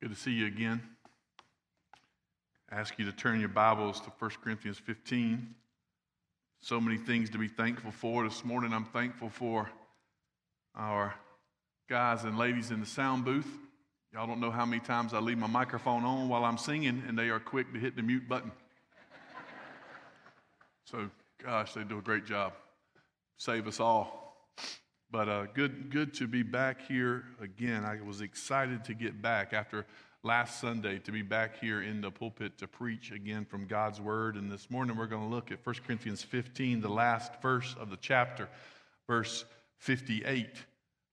Good to see you again. I ask you to turn your Bibles to 1 Corinthians 15. So many things to be thankful for. This morning, I'm thankful for our guys and ladies in the sound booth. Y'all don't know how many times I leave my microphone on while I'm singing, and they are quick to hit the mute button. so, gosh, they do a great job. Save us all. But uh, good, good to be back here again. I was excited to get back after last Sunday to be back here in the pulpit to preach again from God's Word. And this morning we're going to look at 1 Corinthians 15, the last verse of the chapter, verse 58.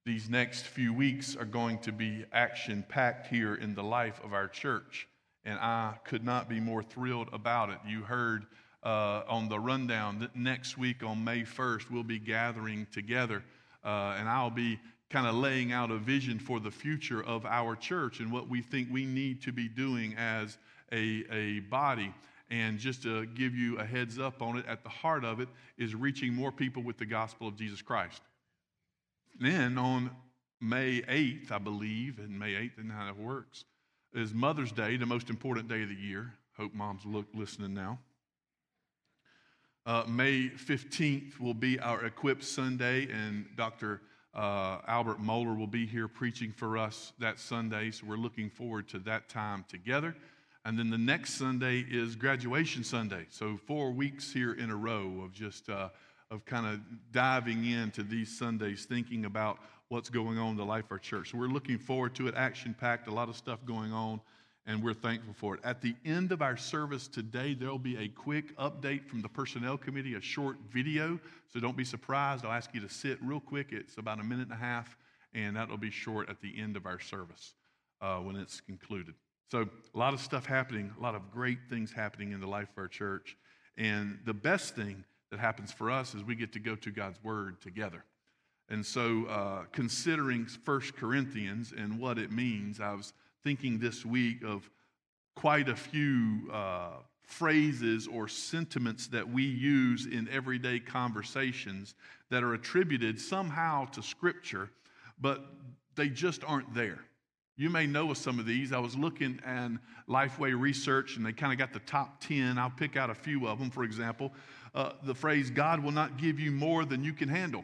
These next few weeks are going to be action packed here in the life of our church. And I could not be more thrilled about it. You heard uh, on the rundown that next week on May 1st, we'll be gathering together uh, and I'll be kind of laying out a vision for the future of our church and what we think we need to be doing as a, a body. And just to give you a heads up on it, at the heart of it is reaching more people with the gospel of Jesus Christ. Then on May 8th, I believe, and May 8th, and how it works, is Mother's Day, the most important day of the year. Hope mom's look, listening now. Uh, May 15th will be our Equip Sunday, and Dr. Uh, Albert Mohler will be here preaching for us that Sunday. So we're looking forward to that time together. And then the next Sunday is Graduation Sunday. So four weeks here in a row of just uh, of kind of diving into these Sundays, thinking about what's going on in the life of our church. So we're looking forward to it. Action packed, a lot of stuff going on and we're thankful for it. At the end of our service today, there'll be a quick update from the personnel committee, a short video. So don't be surprised. I'll ask you to sit real quick. It's about a minute and a half, and that'll be short at the end of our service uh, when it's concluded. So, a lot of stuff happening, a lot of great things happening in the life of our church. And the best thing that happens for us is we get to go to God's Word together. And so, uh, considering First Corinthians and what it means, I was thinking this week of quite a few uh, phrases or sentiments that we use in everyday conversations that are attributed somehow to Scripture, but they just aren't there. You may know of some of these. I was looking at Lifeway Research, and they kind of got the top 10. I'll pick out a few of them. For example, uh, the phrase, God will not give you more than you can handle.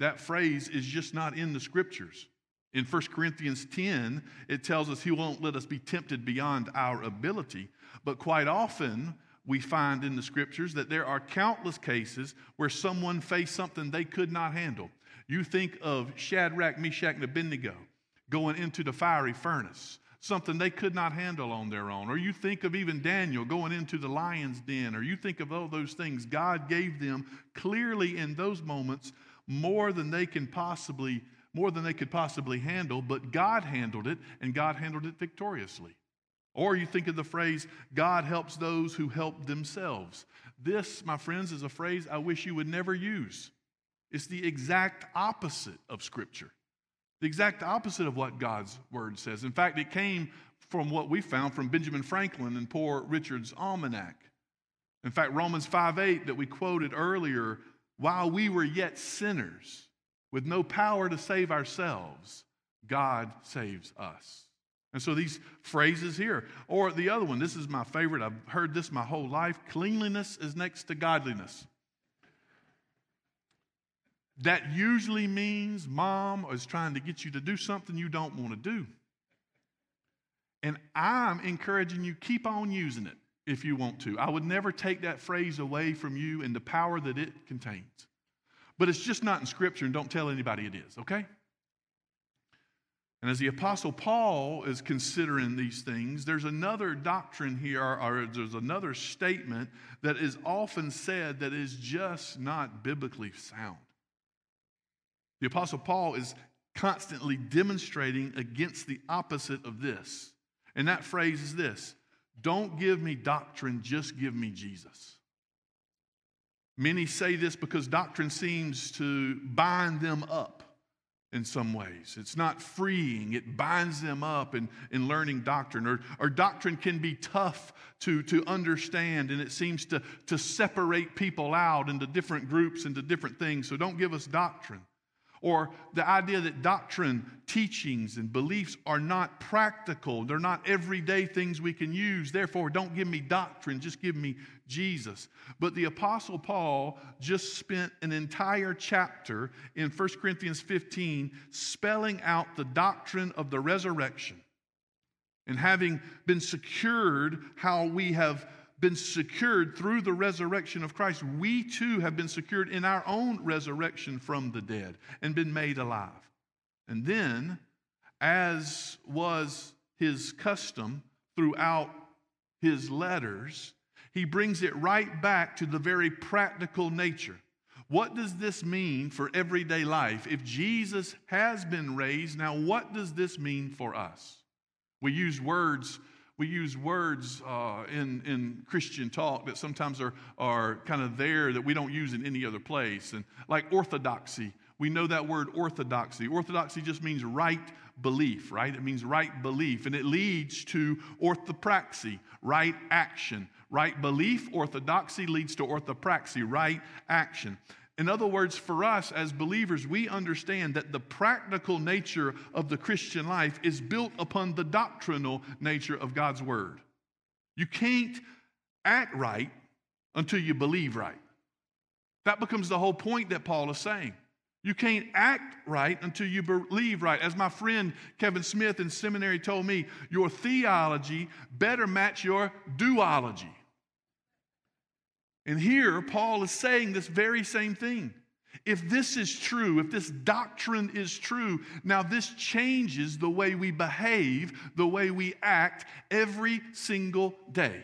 That phrase is just not in the scriptures. In 1 Corinthians 10, it tells us he won't let us be tempted beyond our ability. But quite often, we find in the scriptures that there are countless cases where someone faced something they could not handle. You think of Shadrach, Meshach, and Abednego going into the fiery furnace, something they could not handle on their own. Or you think of even Daniel going into the lion's den, or you think of all those things. God gave them clearly in those moments more than they can possibly more than they could possibly handle, but God handled it, and God handled it victoriously. Or you think of the phrase, God helps those who help themselves. This, my friends, is a phrase I wish you would never use. It's the exact opposite of Scripture, the exact opposite of what God's Word says. In fact, it came from what we found from Benjamin Franklin and Poor Richard's Almanac. In fact, Romans 5 8 that we quoted earlier, while we were yet sinners, with no power to save ourselves, God saves us. And so these phrases here, or the other one, this is my favorite. I've heard this my whole life cleanliness is next to godliness. That usually means mom is trying to get you to do something you don't want to do. And I'm encouraging you, keep on using it if you want to. I would never take that phrase away from you and the power that it contains. But it's just not in Scripture, and don't tell anybody it is, okay? And as the Apostle Paul is considering these things, there's another doctrine here, or there's another statement that is often said that is just not biblically sound. The Apostle Paul is constantly demonstrating against the opposite of this. And that phrase is this Don't give me doctrine, just give me Jesus. Many say this because doctrine seems to bind them up in some ways. It's not freeing, it binds them up in, in learning doctrine. Or, or doctrine can be tough to, to understand, and it seems to, to separate people out into different groups, into different things. So don't give us doctrine. or the idea that doctrine, teachings, and beliefs are not practical. They're not everyday things we can use. Therefore, don't give me doctrine, just give me Jesus. But the Apostle Paul just spent an entire chapter in 1 Corinthians 15 spelling out the doctrine of the resurrection. And having been secured, how we have been secured through the resurrection of Christ, we too have been secured in our own resurrection from the dead and been made alive. And then, as was his custom throughout his letters, he brings it right back to the very practical nature. What does this mean for everyday life? If Jesus has been raised, now what does this mean for us? We use words we use words uh, in, in Christian talk that sometimes are, are kind of there that we don't use in any other place. And like orthodoxy, we know that word orthodoxy. Orthodoxy just means right belief, right? It means right belief. And it leads to orthopraxy, right action. Right belief, orthodoxy leads to orthopraxy, right action. In other words, for us as believers, we understand that the practical nature of the Christian life is built upon the doctrinal nature of God's Word. You can't act right until you believe right. That becomes the whole point that Paul is saying. You can't act right until you believe right. As my friend Kevin Smith in seminary told me, your theology better match your doxology. And here, Paul is saying this very same thing. If this is true, if this doctrine is true, now this changes the way we behave, the way we act every single day,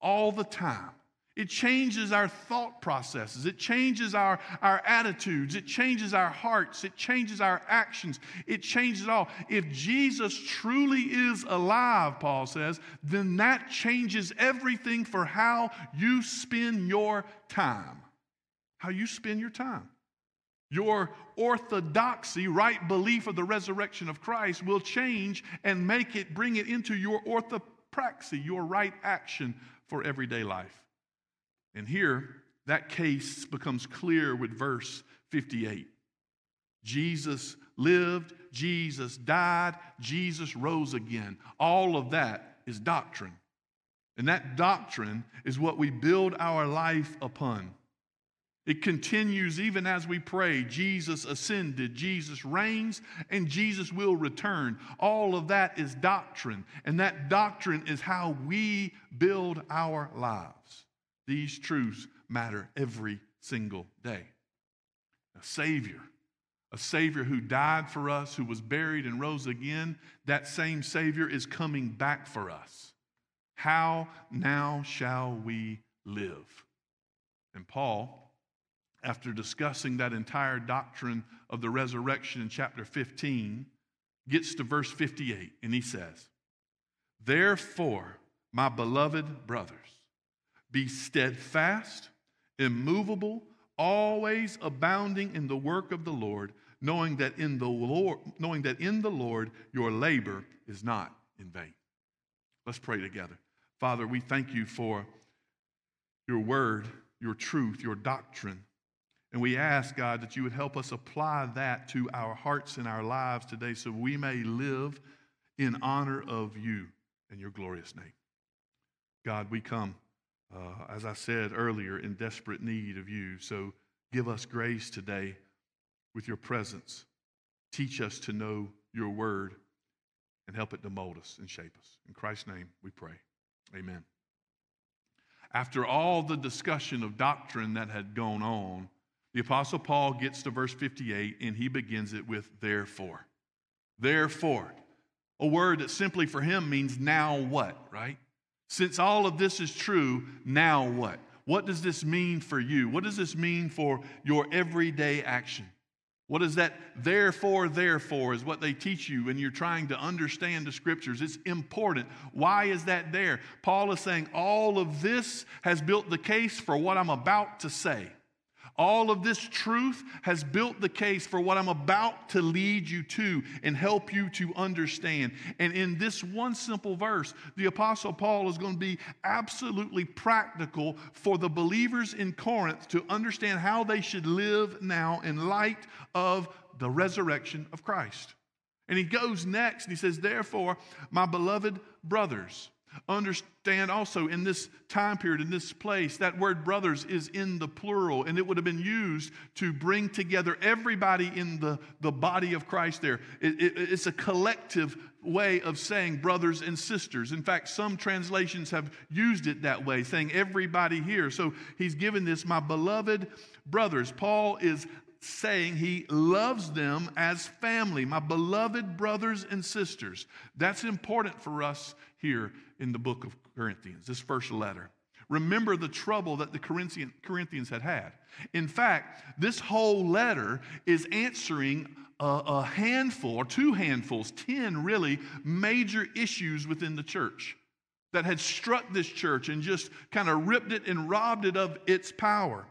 all the time. It changes our thought processes. It changes our, our attitudes. It changes our hearts. It changes our actions. It changes it all. If Jesus truly is alive, Paul says, then that changes everything for how you spend your time. How you spend your time. Your orthodoxy, right belief of the resurrection of Christ, will change and make it, bring it into your orthopraxy, your right action for everyday life. And here, that case becomes clear with verse 58. Jesus lived, Jesus died, Jesus rose again. All of that is doctrine. And that doctrine is what we build our life upon. It continues even as we pray. Jesus ascended, Jesus reigns, and Jesus will return. All of that is doctrine. And that doctrine is how we build our lives. These truths matter every single day. A Savior, a Savior who died for us, who was buried and rose again, that same Savior is coming back for us. How now shall we live? And Paul, after discussing that entire doctrine of the resurrection in chapter 15, gets to verse 58 and he says, Therefore, my beloved brothers, be steadfast, immovable, always abounding in the work of the Lord, knowing that in the Lord, knowing that in the Lord your labor is not in vain. Let's pray together. Father, we thank you for your word, your truth, your doctrine. And we ask, God, that you would help us apply that to our hearts and our lives today so we may live in honor of you and your glorious name. God, we come uh, as I said earlier, in desperate need of you. So give us grace today with your presence. Teach us to know your word and help it to mold us and shape us. In Christ's name we pray. Amen. After all the discussion of doctrine that had gone on, the Apostle Paul gets to verse 58 and he begins it with therefore. Therefore. A word that simply for him means now what, right? Since all of this is true, now what? What does this mean for you? What does this mean for your everyday action? What is that therefore, therefore is what they teach you when you're trying to understand the scriptures. It's important. Why is that there? Paul is saying all of this has built the case for what I'm about to say. All of this truth has built the case for what I'm about to lead you to and help you to understand. And in this one simple verse, the Apostle Paul is going to be absolutely practical for the believers in Corinth to understand how they should live now in light of the resurrection of Christ. And he goes next and he says, Therefore, my beloved brothers, understand also in this time period, in this place, that word brothers is in the plural, and it would have been used to bring together everybody in the, the body of Christ there. It, it, it's a collective way of saying brothers and sisters. In fact, some translations have used it that way, saying everybody here. So he's given this, my beloved brothers. Paul is saying he loves them as family, my beloved brothers and sisters. That's important for us here in the book of Corinthians, this first letter. Remember the trouble that the Corinthians had had. In fact, this whole letter is answering a, a handful or two handfuls, 10 really, major issues within the church that had struck this church and just kind of ripped it and robbed it of its power.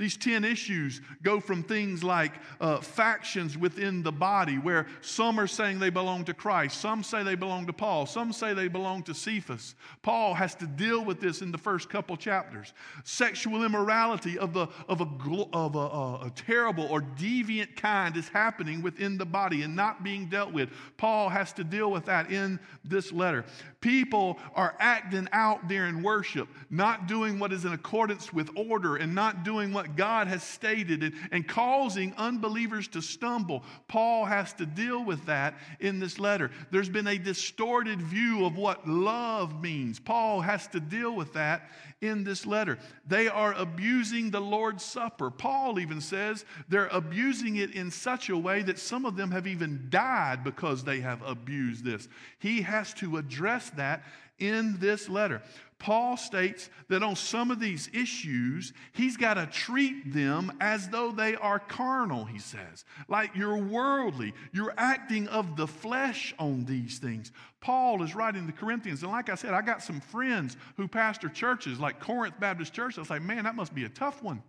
These 10 issues go from things like uh, factions within the body, where some are saying they belong to Christ, some say they belong to Paul, some say they belong to Cephas. Paul has to deal with this in the first couple chapters. Sexual immorality of, the, of, a, of a, a, a terrible or deviant kind is happening within the body and not being dealt with. Paul has to deal with that in this letter. People are acting out there in worship, not doing what is in accordance with order and not doing what God has stated and, and causing unbelievers to stumble. Paul has to deal with that in this letter. There's been a distorted view of what love means. Paul has to deal with that in this letter. They are abusing the Lord's Supper. Paul even says they're abusing it in such a way that some of them have even died because they have abused this. He has to address that in this letter. Paul states that on some of these issues, he's got to treat them as though they are carnal, he says. Like you're worldly, you're acting of the flesh on these things. Paul is writing to Corinthians, and like I said, I got some friends who pastor churches like Corinth Baptist Church. I was like, man, that must be a tough one.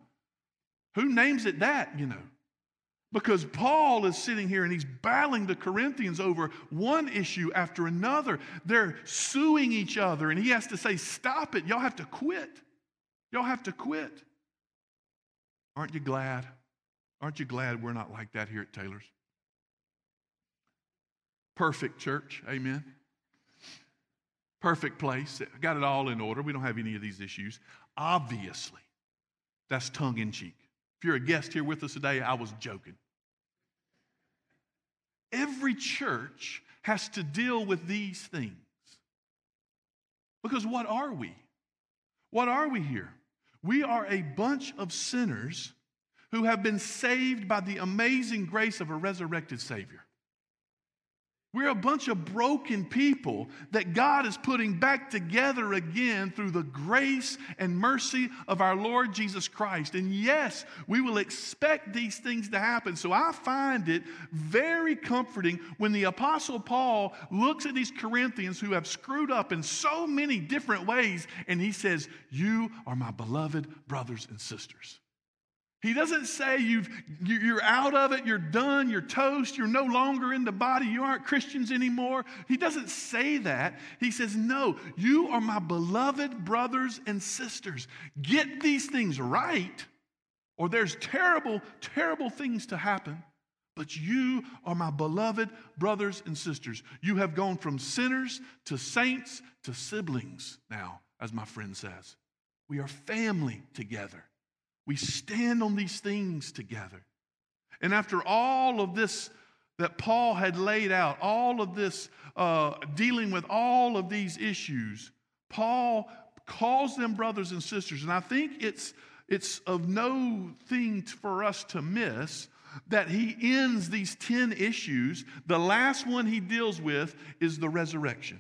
Who names it that, you know? Because Paul is sitting here and he's battling the Corinthians over one issue after another. They're suing each other, and he has to say, Stop it. Y'all have to quit. Y'all have to quit. Aren't you glad? Aren't you glad we're not like that here at Taylor's? Perfect church. Amen. Perfect place. Got it all in order. We don't have any of these issues. Obviously, that's tongue in cheek. If you're a guest here with us today, I was joking. Every church has to deal with these things. Because what are we? What are we here? We are a bunch of sinners who have been saved by the amazing grace of a resurrected Savior. We're a bunch of broken people that God is putting back together again through the grace and mercy of our Lord Jesus Christ. And yes, we will expect these things to happen. So I find it very comforting when the Apostle Paul looks at these Corinthians who have screwed up in so many different ways and he says, You are my beloved brothers and sisters. He doesn't say you've, you're out of it, you're done, you're toast, you're no longer in the body, you aren't Christians anymore. He doesn't say that. He says, No, you are my beloved brothers and sisters. Get these things right, or there's terrible, terrible things to happen. But you are my beloved brothers and sisters. You have gone from sinners to saints to siblings now, as my friend says. We are family together. We stand on these things together. And after all of this that Paul had laid out, all of this uh, dealing with all of these issues, Paul calls them brothers and sisters. And I think it's, it's of no thing for us to miss that he ends these 10 issues. The last one he deals with is the resurrection.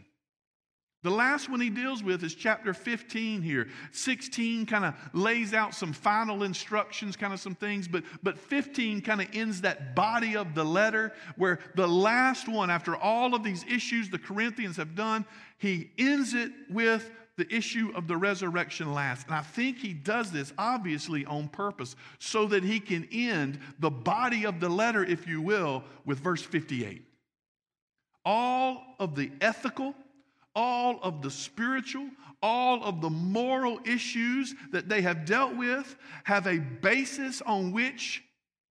The last one he deals with is chapter 15 here. 16 kind of lays out some final instructions, kind of some things, but, but 15 kind of ends that body of the letter where the last one, after all of these issues the Corinthians have done, he ends it with the issue of the resurrection last. And I think he does this obviously on purpose so that he can end the body of the letter, if you will, with verse 58. All of the ethical, all of the spiritual, all of the moral issues that they have dealt with have a basis on which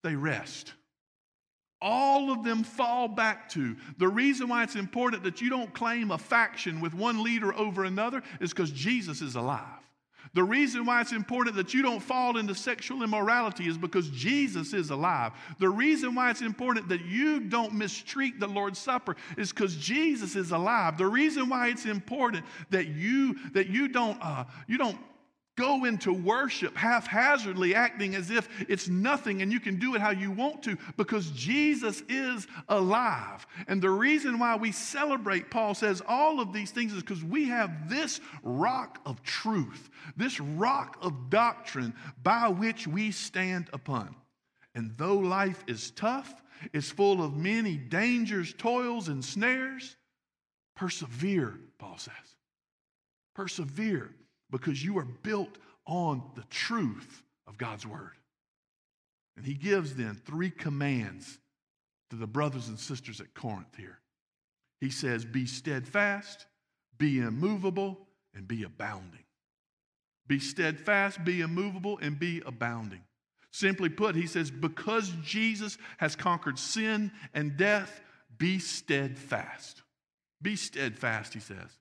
they rest. all of them fall back to the reason why it's important that you don't claim a faction with one leader over another is because Jesus is alive. The reason why it's important that you don't fall into sexual immorality is because Jesus is alive. The reason why it's important that you don't mistreat the Lord's Supper is because Jesus is alive. The reason why it's important that you that you don't uh, you don't go into worship haphazardly, acting as if it's nothing and you can do it how you want to because Jesus is alive. And the reason why we celebrate, Paul says, all of these things is because we have this rock of truth, this rock of doctrine by which we stand upon. And though life is tough, it's full of many dangers, toils, and snares, persevere, Paul says. Persevere because you are built on the truth of God's word. And he gives then three commands to the brothers and sisters at Corinth here. He says, Be steadfast, be immovable, and be abounding. Be steadfast, be immovable, and be abounding. Simply put, he says, Because Jesus has conquered sin and death, be steadfast. Be steadfast, he says.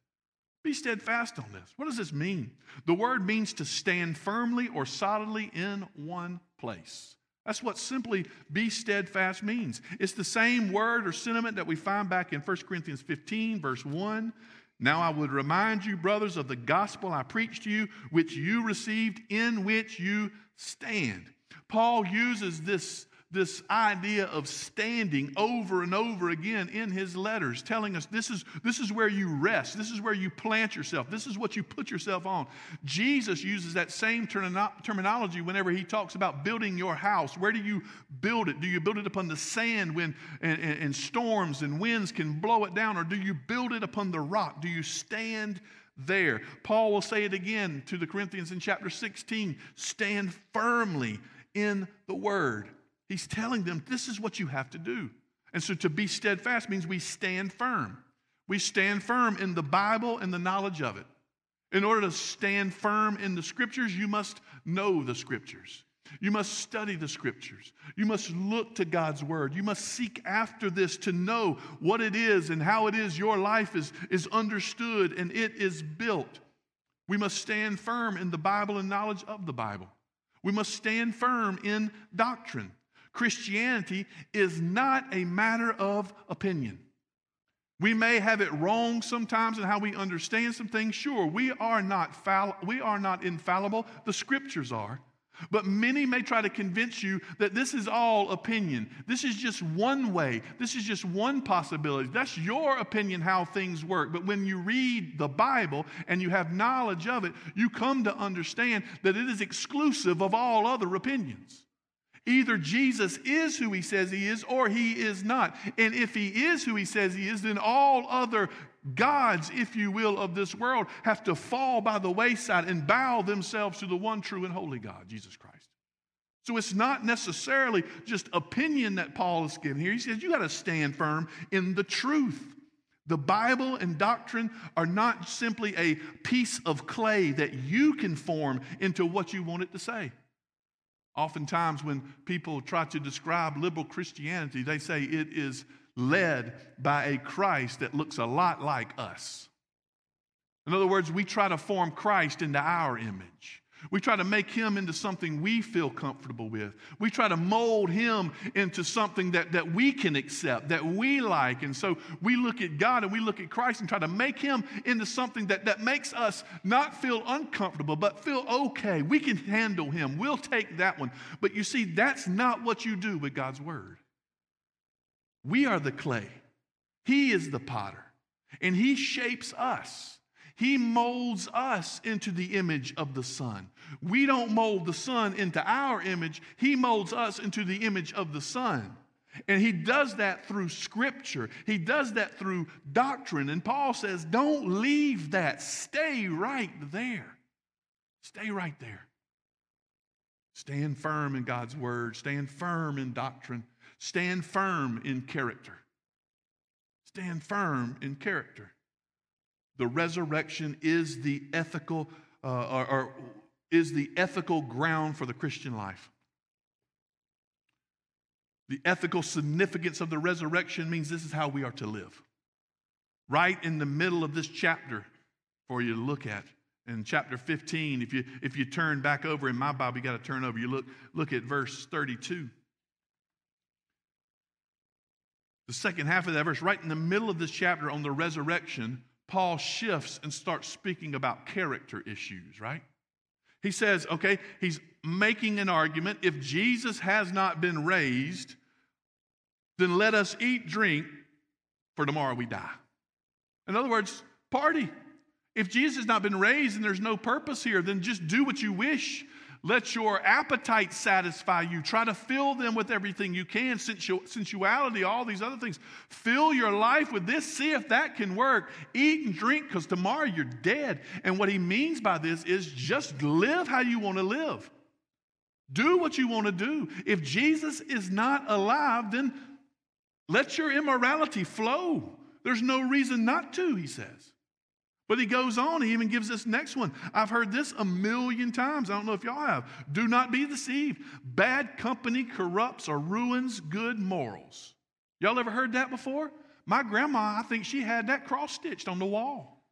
Be steadfast on this. What does this mean? The word means to stand firmly or solidly in one place. That's what simply be steadfast means. It's the same word or sentiment that we find back in 1 Corinthians 15, verse 1. Now I would remind you, brothers, of the gospel I preached to you, which you received, in which you stand. Paul uses this this idea of standing over and over again in his letters, telling us this is, this is where you rest, this is where you plant yourself, this is what you put yourself on. Jesus uses that same terminology whenever he talks about building your house. Where do you build it? Do you build it upon the sand when and, and, and storms and winds can blow it down, or do you build it upon the rock? Do you stand there? Paul will say it again to the Corinthians in chapter 16 stand firmly in the word. He's telling them this is what you have to do. And so to be steadfast means we stand firm. We stand firm in the Bible and the knowledge of it. In order to stand firm in the scriptures, you must know the scriptures. You must study the scriptures. You must look to God's word. You must seek after this to know what it is and how it is your life is, is understood and it is built. We must stand firm in the Bible and knowledge of the Bible. We must stand firm in doctrine. Christianity is not a matter of opinion. We may have it wrong sometimes in how we understand some things. Sure, we are not fall- we are not infallible. The scriptures are. But many may try to convince you that this is all opinion. This is just one way. This is just one possibility. That's your opinion how things work. But when you read the Bible and you have knowledge of it, you come to understand that it is exclusive of all other opinions. Either Jesus is who he says he is or he is not. And if he is who he says he is, then all other gods, if you will, of this world have to fall by the wayside and bow themselves to the one true and holy God, Jesus Christ. So it's not necessarily just opinion that Paul is giving here. He says you got to stand firm in the truth. The Bible and doctrine are not simply a piece of clay that you can form into what you want it to say. Oftentimes, when people try to describe liberal Christianity, they say it is led by a Christ that looks a lot like us. In other words, we try to form Christ into our image. We try to make him into something we feel comfortable with. We try to mold him into something that, that we can accept, that we like. And so we look at God and we look at Christ and try to make him into something that, that makes us not feel uncomfortable, but feel okay. We can handle him. We'll take that one. But you see, that's not what you do with God's word. We are the clay, he is the potter, and he shapes us. He molds us into the image of the Son. We don't mold the Son into our image, He molds us into the image of the Son. And He does that through Scripture, He does that through doctrine. And Paul says, don't leave that. Stay right there. Stay right there. Stand firm in God's Word, stand firm in doctrine, stand firm in character. Stand firm in character. The resurrection is the ethical uh, or, or is the ethical ground for the Christian life. The ethical significance of the resurrection means this is how we are to live. Right in the middle of this chapter for you to look at. In chapter 15, if you, if you turn back over in my Bible, you got to turn over. You look, look at verse 32. The second half of that verse, right in the middle of this chapter on the resurrection, Paul shifts and starts speaking about character issues, right? He says, okay, he's making an argument. If Jesus has not been raised, then let us eat, drink, for tomorrow we die. In other words, party. If Jesus has not been raised and there's no purpose here, then just do what you wish. Let your appetite satisfy you. Try to fill them with everything you can, sensuality, all these other things. Fill your life with this. See if that can work. Eat and drink because tomorrow you're dead. And what he means by this is just live how you want to live. Do what you want to do. If Jesus is not alive, then let your immorality flow. There's no reason not to, he says. But he goes on, he even gives this next one. I've heard this a million times. I don't know if y'all have. Do not be deceived. Bad company corrupts or ruins good morals. Y'all ever heard that before? My grandma, I think she had that cross stitched on the wall.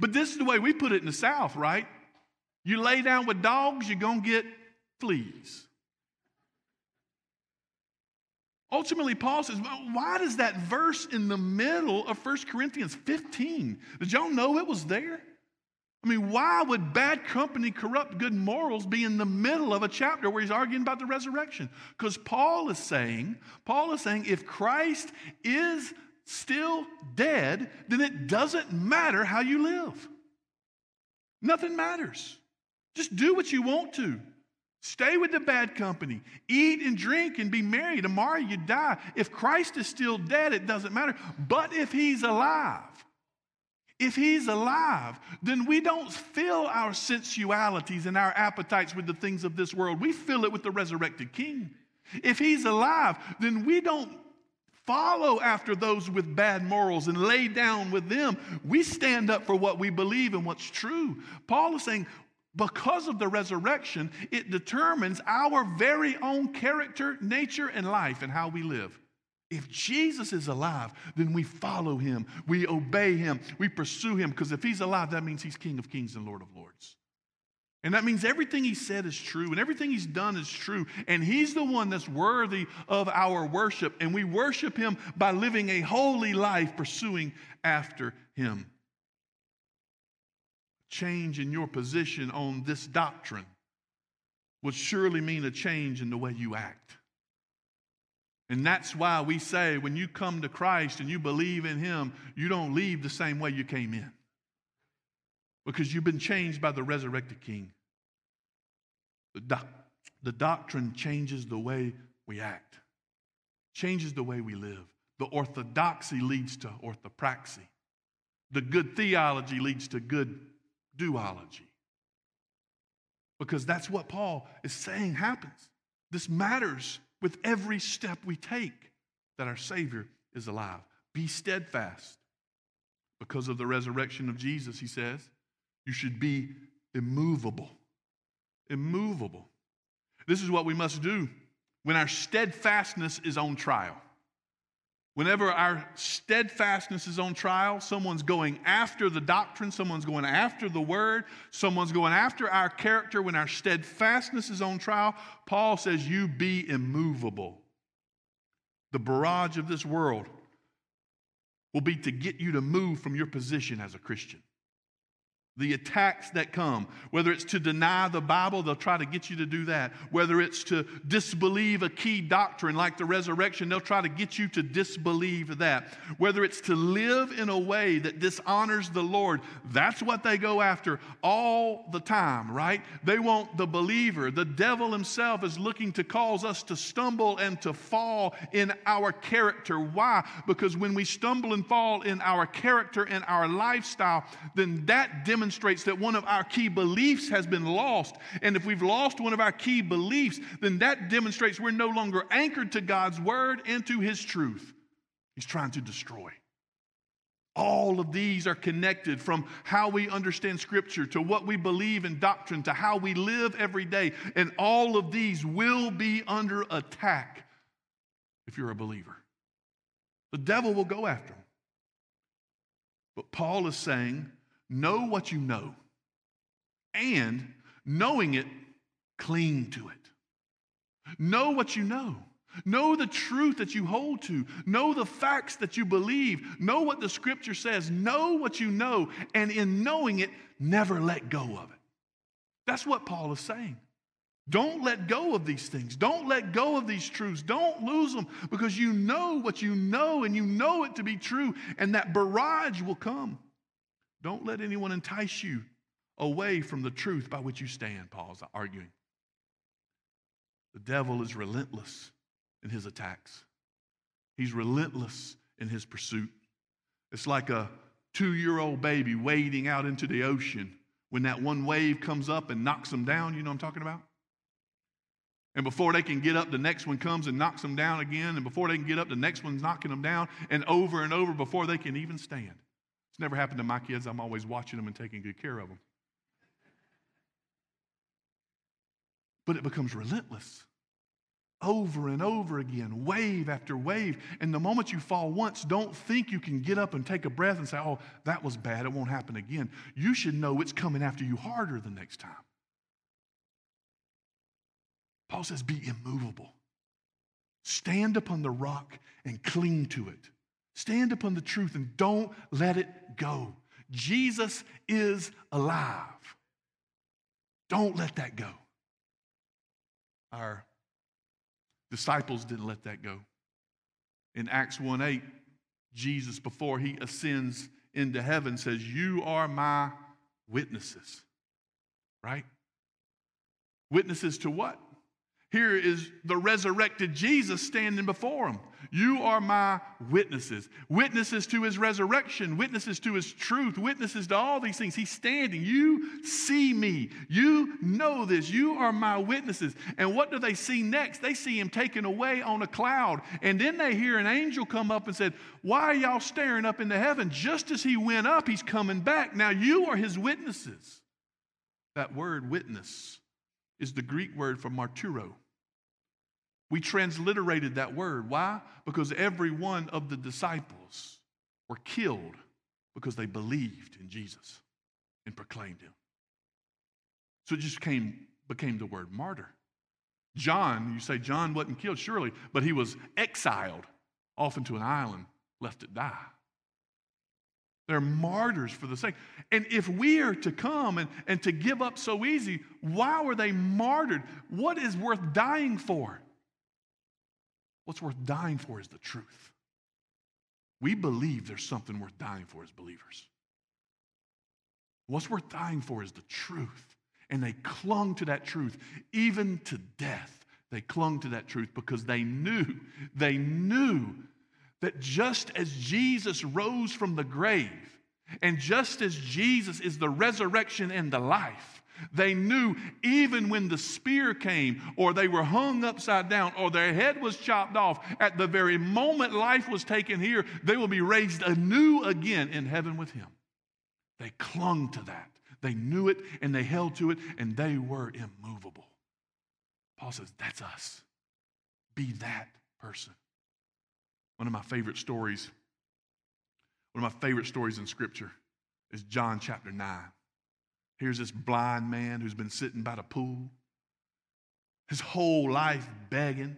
But this is the way we put it in the South, right? You lay down with dogs, you're going to get fleas. Ultimately, Paul says, well, why does that verse in the middle of 1 Corinthians 15? Did y'all know it was there? I mean, why would bad company corrupt good morals be in the middle of a chapter where he's arguing about the resurrection? Because Paul is saying, Paul is saying, if Christ is still dead, then it doesn't matter how you live. Nothing matters. Just do what you want to. Stay with the bad company. Eat and drink and be merry. Tomorrow you die. If Christ is still dead, it doesn't matter. But if he's alive, if he's alive, then we don't fill our sensualities and our appetites with the things of this world. We fill it with the resurrected king. If he's alive, then we don't follow after those with bad morals and lay down with them. We stand up for what we believe and what's true. Paul is saying because of the resurrection, it determines our very own character, nature, and life and how we live. If Jesus is alive, then we follow him, we obey him, we pursue him, because if he's alive, that means he's King of kings and Lord of lords. And that means everything he said is true and everything he's done is true. And he's the one that's worthy of our worship. And we worship him by living a holy life pursuing after him change in your position on this doctrine would surely mean a change in the way you act. And that's why we say when you come to Christ and you believe in Him, you don't leave the same way you came in. Because you've been changed by the resurrected King. The, doc- the doctrine changes the way we act, changes the way we live. The orthodoxy leads to orthopraxy. The good theology leads to good doxology. Because that's what Paul is saying happens. This matters with every step we take that our Savior is alive. Be steadfast. Because of the resurrection of Jesus, he says, you should be immovable. Immovable. This is what we must do when our steadfastness is on trial. Whenever our steadfastness is on trial, someone's going after the doctrine, someone's going after the word, someone's going after our character. When our steadfastness is on trial, Paul says, You be immovable. The barrage of this world will be to get you to move from your position as a Christian the attacks that come. Whether it's to deny the Bible, they'll try to get you to do that. Whether it's to disbelieve a key doctrine like the resurrection, they'll try to get you to disbelieve that. Whether it's to live in a way that dishonors the Lord, that's what they go after all the time, right? They want the believer. The devil himself is looking to cause us to stumble and to fall in our character. Why? Because when we stumble and fall in our character and our lifestyle, then that demonstrates demonstrates that one of our key beliefs has been lost. And if we've lost one of our key beliefs, then that demonstrates we're no longer anchored to God's word and to his truth. He's trying to destroy All of these are connected from how we understand Scripture to what we believe in doctrine to how we live every day. And all of these will be under attack if you're a believer. The devil will go after them. But Paul is saying, know what you know, and knowing it, cling to it. Know what you know. Know the truth that you hold to. Know the facts that you believe. Know what the scripture says. Know what you know. And in knowing it, never let go of it. That's what Paul is saying. Don't let go of these things. Don't let go of these truths. Don't lose them because you know what you know and you know it to be true, and that barrage will come. Don't let anyone entice you away from the truth by which you stand, Paul's arguing. The devil is relentless in his attacks. He's relentless in his pursuit. It's like a two year old baby wading out into the ocean when that one wave comes up and knocks them down. You know what I'm talking about? And before they can get up, the next one comes and knocks them down again. And before they can get up, the next one's knocking them down and over and over before they can even stand. It's never happened to my kids. I'm always watching them and taking good care of them. But it becomes relentless over and over again, wave after wave. And the moment you fall once, don't think you can get up and take a breath and say, oh, that was bad. It won't happen again. You should know it's coming after you harder the next time. Paul says, be immovable. Stand upon the rock and cling to it. Stand upon the truth and don't let it go. Jesus is alive. Don't let that go. Our Disciples didn't let that go. In Acts 1 8, Jesus, before he ascends into heaven, says, You are my witnesses. Right? Witnesses to what? Here is the resurrected Jesus standing before him. You are my witnesses. Witnesses to his resurrection, witnesses to his truth, witnesses to all these things. He's standing. You see me. You know this. You are my witnesses. And what do they see next? They see him taken away on a cloud. And then they hear an angel come up and said, Why are y'all staring up into heaven? Just as he went up, he's coming back. Now you are his witnesses. That word, witness, is the Greek word for martyro. We transliterated that word. Why? Because every one of the disciples were killed because they believed in Jesus and proclaimed him. So it just came, became the word martyr. John, you say John wasn't killed, surely, but he was exiled off into an island, left to die. They're martyrs for the sake. And if we are to come and, and to give up so easy, why were they martyred? What is worth dying for? What's worth dying for is the truth. We believe there's something worth dying for as believers. What's worth dying for is the truth. And they clung to that truth, even to death. They clung to that truth because they knew, they knew that just as Jesus rose from the grave, and just as Jesus is the resurrection and the life, they knew even when the spear came, or they were hung upside down, or their head was chopped off, at the very moment life was taken here, they will be raised anew again in heaven with Him. They clung to that. They knew it and they held to it, and they were immovable. Paul says, That's us. Be that person. One of my favorite stories, one of my favorite stories in Scripture is John chapter 9. Here's this blind man who's been sitting by the pool, his whole life begging,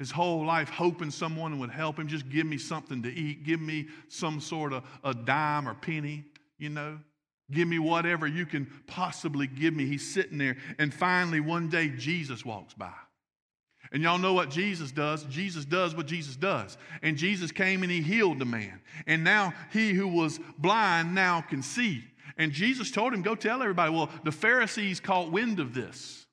his whole life hoping someone would help him. Just give me something to eat, give me some sort of a dime or penny, you know. Give me whatever you can possibly give me. He's sitting there. And finally, one day, Jesus walks by. And y'all know what Jesus does. Jesus does what Jesus does. And Jesus came and he healed the man. And now he who was blind now can see. And Jesus told him, Go tell everybody. Well, the Pharisees caught wind of this.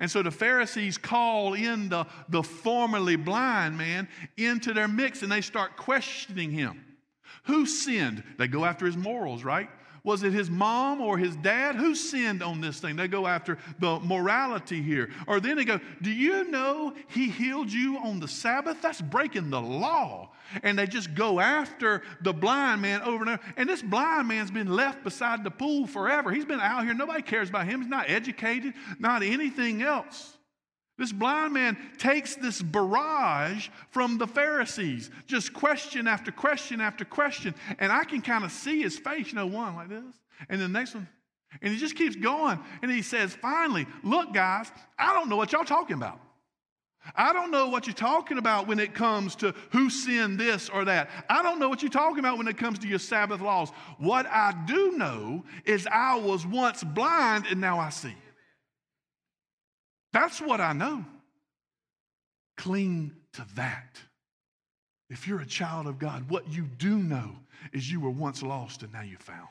And so the Pharisees call in the, the formerly blind man into their mix and they start questioning him. Who sinned? They go after his morals, right? Was it his mom or his dad? Who sinned on this thing? They go after the morality here. Or then they go, Do you know he healed you on the Sabbath? That's breaking the law. And they just go after the blind man over and over. And this blind man's been left beside the pool forever. He's been out here. Nobody cares about him. He's not educated, not anything else. This blind man takes this barrage from the Pharisees, just question after question after question. And I can kind of see his face, you know, one like this, and the next one. And he just keeps going. And he says, finally, look, guys, I don't know what y'all talking about. I don't know what you're talking about when it comes to who sinned this or that. I don't know what you're talking about when it comes to your Sabbath laws. What I do know is I was once blind and now I see. That's what I know. Cling to that. If you're a child of God, what you do know is you were once lost and now you're found.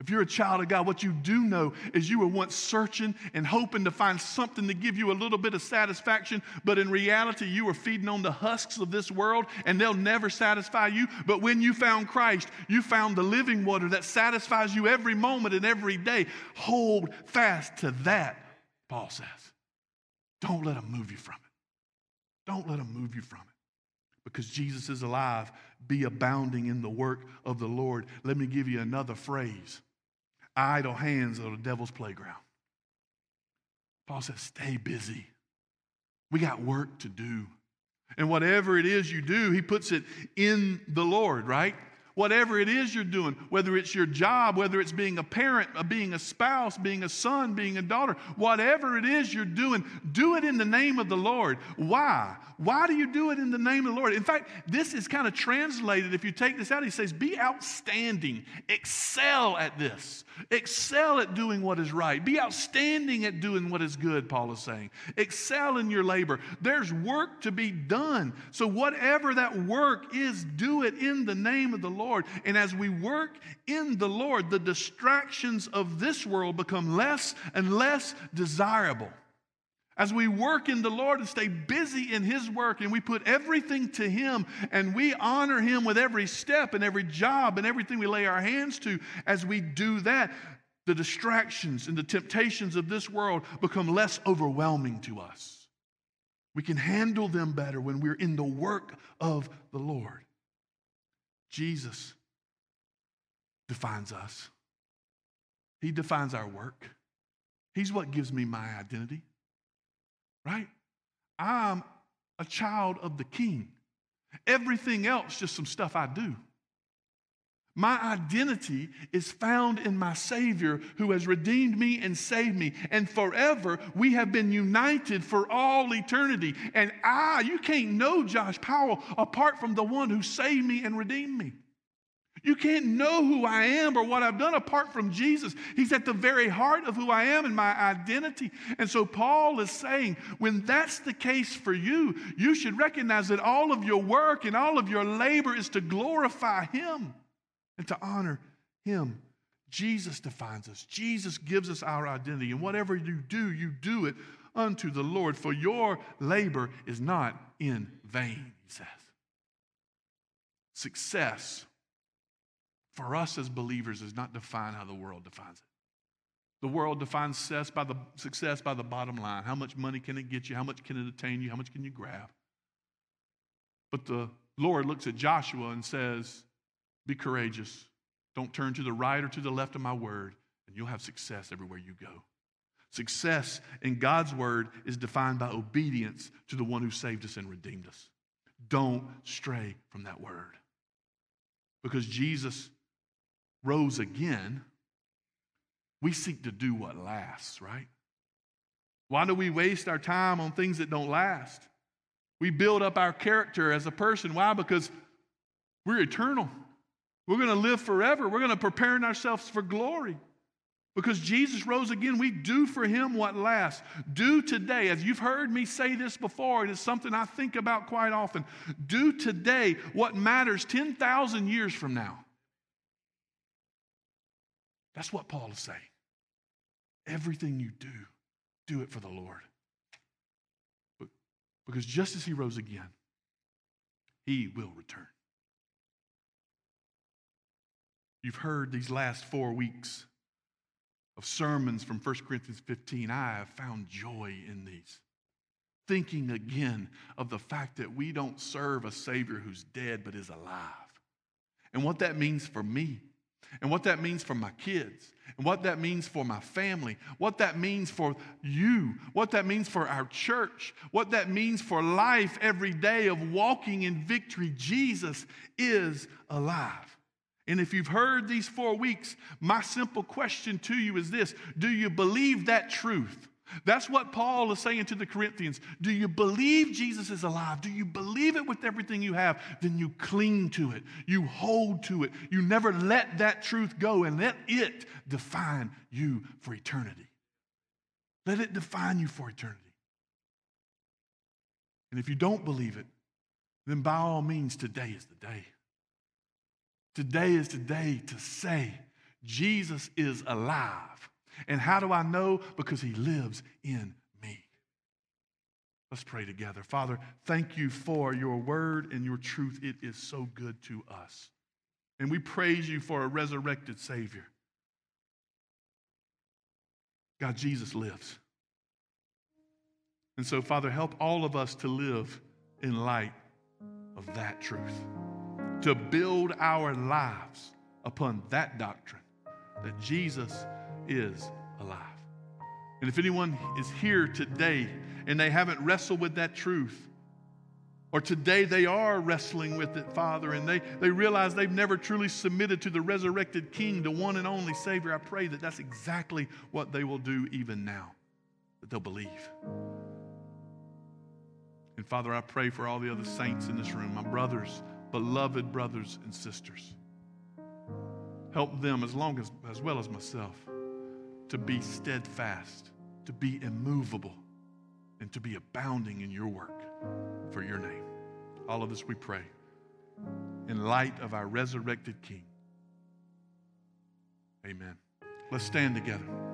If you're a child of God, what you do know is you were once searching and hoping to find something to give you a little bit of satisfaction, but in reality, you were feeding on the husks of this world and they'll never satisfy you. But when you found Christ, you found the living water that satisfies you every moment and every day. Hold fast to that, Paul says. Don't let them move you from it. Don't let them move you from it. Because Jesus is alive, be abounding in the work of the Lord. Let me give you another phrase idle hands are the devil's playground. Paul says, stay busy. We got work to do. And whatever it is you do, he puts it in the Lord, right? Whatever it is you're doing, whether it's your job, whether it's being a parent, uh, being a spouse, being a son, being a daughter, whatever it is you're doing, do it in the name of the Lord. Why? Why do you do it in the name of the Lord? In fact, this is kind of translated. If you take this out, he says, Be outstanding, excel at this, excel at doing what is right, be outstanding at doing what is good, Paul is saying. Excel in your labor. There's work to be done. So, whatever that work is, do it in the name of the Lord. Lord. And as we work in the Lord, the distractions of this world become less and less desirable. As we work in the Lord and stay busy in His work and we put everything to Him and we honor Him with every step and every job and everything we lay our hands to, as we do that, the distractions and the temptations of this world become less overwhelming to us. We can handle them better when we're in the work of the Lord. Jesus defines us, He defines our work. He's what gives me my identity, right? I'm a child of the King. Everything else, just some stuff I do. My identity is found in my Savior who has redeemed me and saved me. And forever, we have been united for all eternity. And I, you can't know Josh Powell apart from the one who saved me and redeemed me. You can't know who I am or what I've done apart from Jesus. He's at the very heart of who I am and my identity. And so Paul is saying, when that's the case for you, you should recognize that all of your work and all of your labor is to glorify Him and to honor Him. Jesus defines us, Jesus gives us our identity. And whatever you do, you do it unto the Lord, for your labor is not in vain, he says. Success for us as believers does not define how the world defines it. The world defines success by the, success by the bottom line. How much money can it get you? How much can it attain you? How much can you grab? But the Lord looks at Joshua and says, be courageous. Don't turn to the right or to the left of my word, and you'll have success everywhere you go. Success in God's word is defined by obedience to the one who saved us and redeemed us. Don't stray from that word. Because Jesus rose again, we seek to do what lasts, right? Why do we waste our time on things that don't last? We build up our character as a person. Why? Because we're eternal. We're going to live forever. We're going to prepare ourselves for glory. Because Jesus rose again, we do for him what lasts. Do today, as you've heard me say this before, and it's something I think about quite often. Do today what matters 10,000 years from now. That's what Paul is saying. Everything you do, do it for the Lord. Because just as he rose again, he will return. You've heard these last four weeks of sermons from 1 Corinthians 15. I have found joy in these. Thinking again of the fact that we don't serve a Savior who's dead but is alive. And what that means for me, and what that means for my kids, and what that means for my family, what that means for you, what that means for our church, what that means for life every day of walking in victory. Jesus is alive. And if you've heard these four weeks, my simple question to you is this Do you believe that truth? That's what Paul is saying to the Corinthians. Do you believe Jesus is alive? Do you believe it with everything you have? Then you cling to it. You hold to it. You never let that truth go and let it define you for eternity. Let it define you for eternity. And if you don't believe it, then by all means, today is the day. Today is the day to say, Jesus is alive. And how do I know? Because he lives in me. Let's pray together. Father, thank you for your word and your truth. It is so good to us. And we praise you for a resurrected Savior. God, Jesus lives. And so, Father, help all of us to live in light of that truth to build our lives upon that doctrine that Jesus is alive. And if anyone is here today and they haven't wrestled with that truth, or today they are wrestling with it, Father, and they, they realize they've never truly submitted to the resurrected King, the one and only Savior, I pray that that's exactly what they will do even now, that they'll believe. And Father, I pray for all the other saints in this room, my brothers beloved brothers and sisters. Help them as long as as well as myself to be steadfast, to be immovable, and to be abounding in your work for your name. All of this we pray in light of our resurrected King. Amen. Let's stand together.